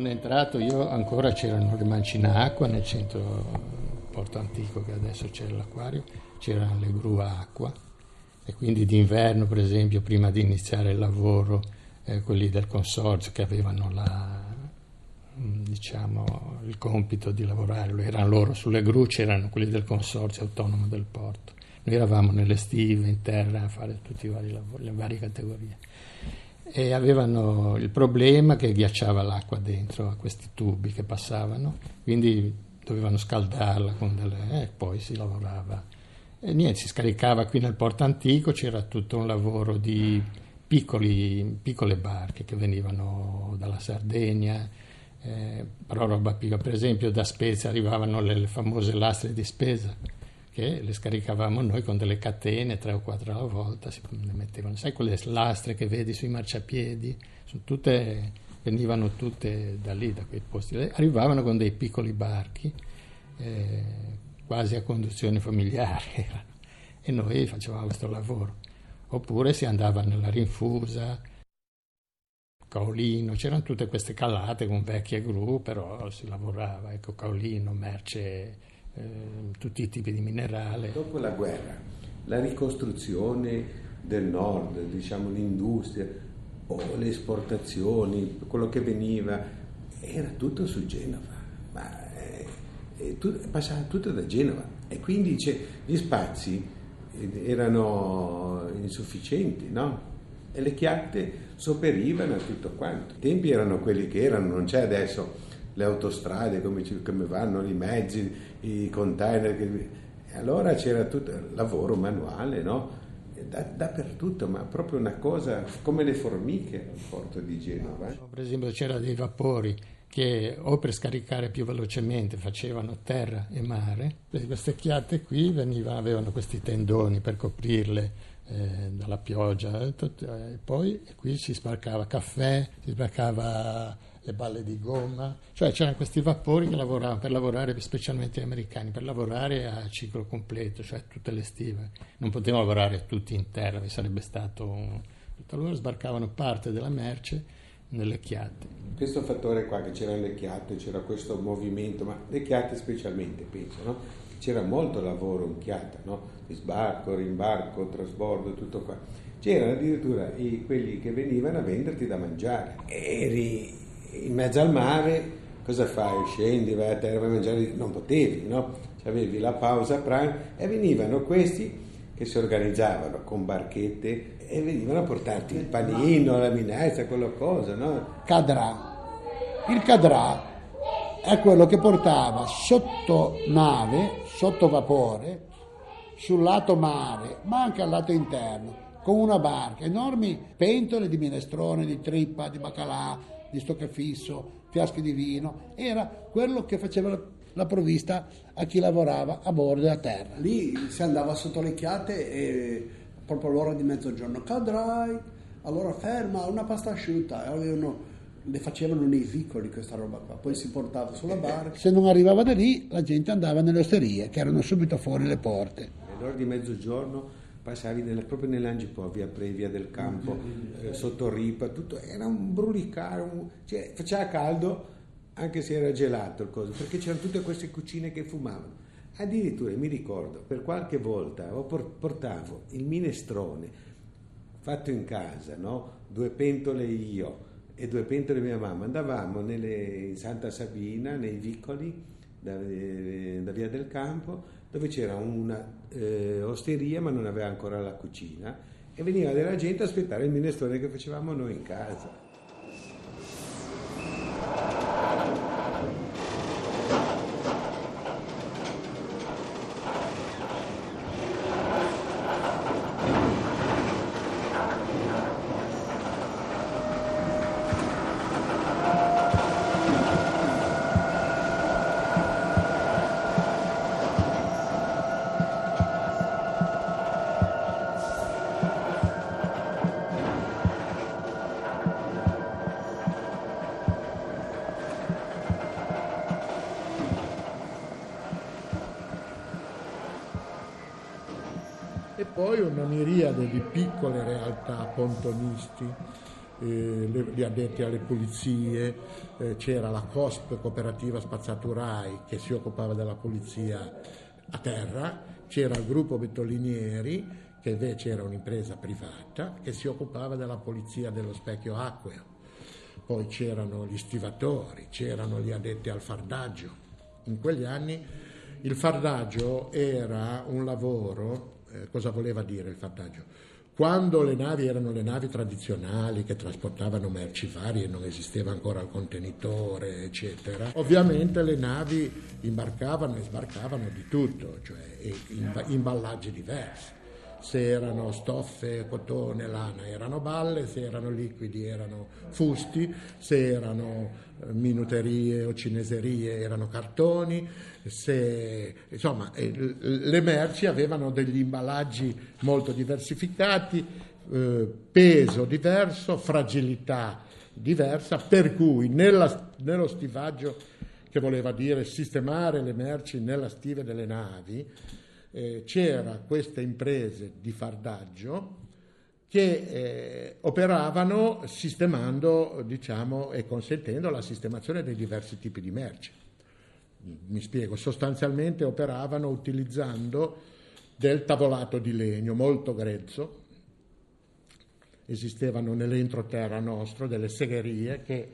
sono entrato io ancora c'erano le mancine acqua nel centro Porto Antico che adesso c'è l'acquario, c'erano le gru acqua e quindi d'inverno per esempio prima di iniziare il lavoro eh, quelli del consorzio che avevano la, diciamo, il compito di lavorare, erano loro sulle gru, c'erano quelli del consorzio autonomo del porto. Noi eravamo nelle stive, in terra, a fare lavori, le varie categorie. E avevano il problema che ghiacciava l'acqua dentro a questi tubi che passavano, quindi dovevano scaldarla delle... e eh, poi si lavorava. E niente, si scaricava qui nel porto antico, c'era tutto un lavoro di piccoli, piccole barche che venivano dalla Sardegna, eh, però roba piccola. Per esempio da Spezia arrivavano le, le, famose lastre di spesa che le scaricavamo noi con delle catene, tre o quattro alla volta, si mettevano, sai quelle lastre che vedi sui marciapiedi, tutte, venivano tutte da lì, da quei posti. Arrivavano con dei piccoli barchi, eh, quasi a conduzione familiare, e noi facevamo questo lavoro. Oppure si andava nella rinfusa, Caolino, c'erano tutte queste calate con vecchie gru, però si lavorava, ecco, Caolino, merce, eh, tutti i tipi di minerale. Dopo la guerra, la ricostruzione del nord, diciamo l'industria o le esportazioni, quello che veniva, era tutto su Genova, ma eh, eh, passava tutto da Genova e quindi gli spazi erano insufficienti, no? e le chiatte sopperivano a tutto quanto. I tempi erano quelli che erano, non c'è adesso le autostrade come, come vanno, i mezzi, i container. Che... Allora c'era tutto il lavoro manuale, no? Da, dappertutto, ma proprio una cosa come le formiche al porto di Genova. No, per esempio c'era dei vapori che o per scaricare più velocemente facevano terra e mare, queste chiatte qui venivano, avevano questi tendoni per coprirle eh, dalla pioggia, eh, eh, e poi qui si sbarcava caffè, si sbarcava le balle di gomma, cioè c'erano questi vapori che lavoravano per lavorare, specialmente gli americani, per lavorare a ciclo completo, cioè tutte le stive. Non potevano lavorare tutti in terra, vi sarebbe stato un... Allora sbarcavano parte della merce nelle chiatte. Questo fattore qua, che c'erano le chiatte, c'era questo movimento, ma le chiatte specialmente, penso, no? c'era molto lavoro in chiatta, no? di sbarco, rimbarco, trasbordo, tutto qua. C'erano addirittura i, quelli che venivano a venderti da mangiare. Eri in mezzo al mare, cosa fai? Scendi, vai a terra, vai a mangiare, non potevi, no? Avevi la pausa pranzo e venivano questi che si organizzavano con barchette e venivano a portarti il panino, la minestra, quello cosa, no? Cadrà. Il cadrà è quello che portava sotto nave, sotto vapore, sul lato mare, ma anche al lato interno, con una barca, enormi pentole di minestrone, di trippa, di baccalà, di stoccafisso, fiaschi di vino. Era quello che faceva la provvista a chi lavorava a bordo della terra. Lì si andava sotto le chiate e proprio l'ora di mezzogiorno cadrai, allora ferma, una pasta asciutta, avevano le facevano nei vicoli questa roba qua, poi si portava sulla barca. Se non arrivava da lì, la gente andava nelle osterie, che erano subito fuori le porte. All'ora di mezzogiorno passavi nella, proprio nell'Angipò, via Previa del campo, eh, sotto Ripa, tutto, era un brulicare, un, cioè, faceva caldo anche se era gelato il coso, perché c'erano tutte queste cucine che fumavano. Addirittura mi ricordo, per qualche volta portavo il minestrone fatto in casa, no? due pentole io, e due pentole mia mamma, andavamo nelle, in Santa Sabina, nei vicoli da, eh, da, via del campo, dove c'era una eh, ma non aveva ancora la cucina e veniva della gente a aspettare il minestrone che facevamo noi in casa. Poi una miriade di piccole realtà pontonisti eh, gli addetti alle pulizie, eh, c'era la COSP, Cooperativa Spazzatura che si occupava della pulizia a terra, c'era il gruppo Bettolinieri che invece era un'impresa privata che si occupava della pulizia dello specchio acqueo, poi c'erano gli stivatori, c'erano gli addetti al fardaggio. In quegli anni il fardaggio era un lavoro, eh, cosa voleva dire il fardaggio? Quando le navi erano le navi tradizionali che trasportavano merci varie, non esisteva ancora il contenitore, eccetera, ovviamente le navi imbarcavano e sbarcavano di tutto, cioè imballaggi diversi se erano stoffe, cotone, lana erano balle, se erano liquidi erano fusti, se erano eh, minuterie o cineserie erano cartoni, se, insomma le merci avevano degli imballaggi molto diversificati, eh, peso diverso, fragilità diversa, per cui nella, nello stivaggio che voleva dire sistemare le merci nella stive delle navi, eh, c'era queste imprese di fardaggio che eh, operavano sistemando diciamo, e consentendo la sistemazione dei diversi tipi di merce. Mi spiego, sostanzialmente operavano utilizzando del tavolato di legno molto grezzo, esistevano nell'entroterra nostro delle segherie che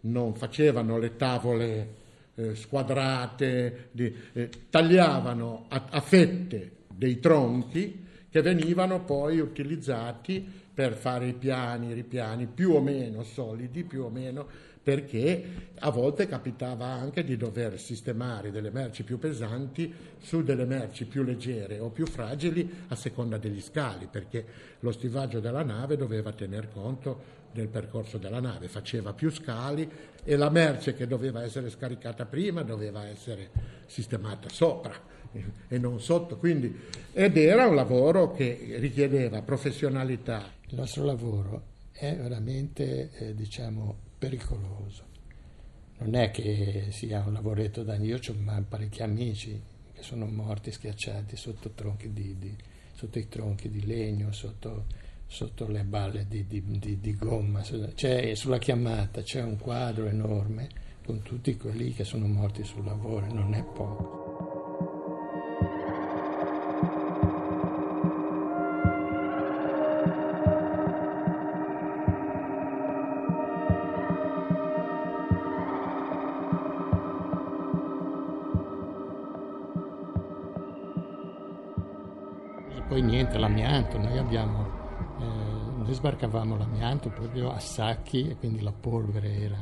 non facevano le tavole eh, squadrate, di, eh, tagliavano a, a fette dei tronchi che venivano poi utilizzati per fare i piani, i ripiani più o meno solidi, più o meno perché a volte capitava anche di dover sistemare delle merci più pesanti su delle merci più leggere o più fragili a seconda degli scali, perché lo stivaggio della nave doveva tener conto del percorso della nave, faceva più scali e la merce che doveva essere scaricata prima doveva essere sistemata sopra e non sotto, quindi, ed era un lavoro che richiedeva professionalità. Il nostro lavoro è veramente, eh, diciamo, pericoloso. Non è che sia un lavoretto da io ho parecchi amici che sono morti schiacciati sotto, di, di, sotto i tronchi di legno, sotto, sotto le balle di, di, gomma. C'è, sulla chiamata c'è un quadro enorme con tutti quelli che sono morti sul lavoro, non è poco. Poi niente, l'amianto, noi abbiamo, eh, noi sbarcavamo l'amianto proprio a sacchi e quindi la polvere era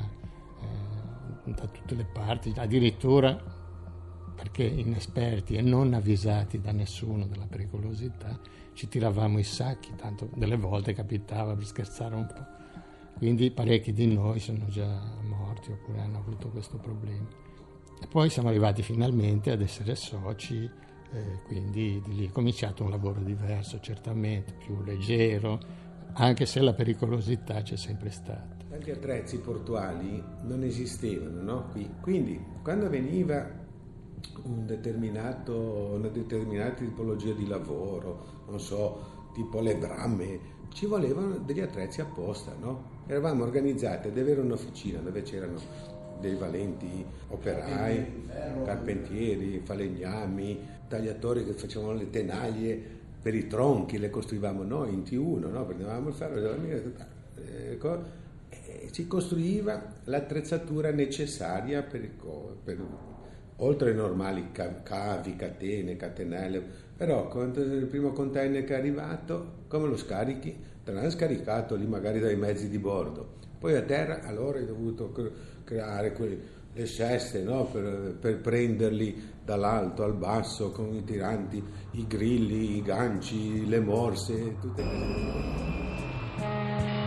eh, da tutte le parti, addirittura perché inesperti e non avvisati da nessuno della pericolosità ci tiravamo i sacchi, tanto delle volte capitava per scherzare un po'. Quindi parecchi di noi sono già morti oppure hanno avuto questo problema. E poi siamo arrivati finalmente ad essere soci eh, quindi di lì è cominciato un lavoro diverso, certamente più leggero, anche se la pericolosità c'è sempre stata. Tanti attrezzi portuali non esistevano, no? Qui. Quindi quando veniva un una determinata tipologia di lavoro, non so, tipo le bramme, ci volevano degli attrezzi apposta, no? Eravamo organizzati ad avere un'officina dove c'erano dei valenti operai, carpentieri, falegnami, tagliatori che facevano le tenaglie per i tronchi, le costruivamo noi in T1, no? prendevamo il ferro della mia e ci costruiva l'attrezzatura necessaria per, il, per oltre ai normali cavi, catene, catenelle, però quando il primo container che è arrivato, come lo scarichi? Te l'hanno scaricato lì magari dai mezzi di bordo, poi a terra allora hai dovuto creare quei le ceste no? per, per, prenderli dall'alto al basso con i tiranti, i grilli, i ganci, le morse, tutte le cose.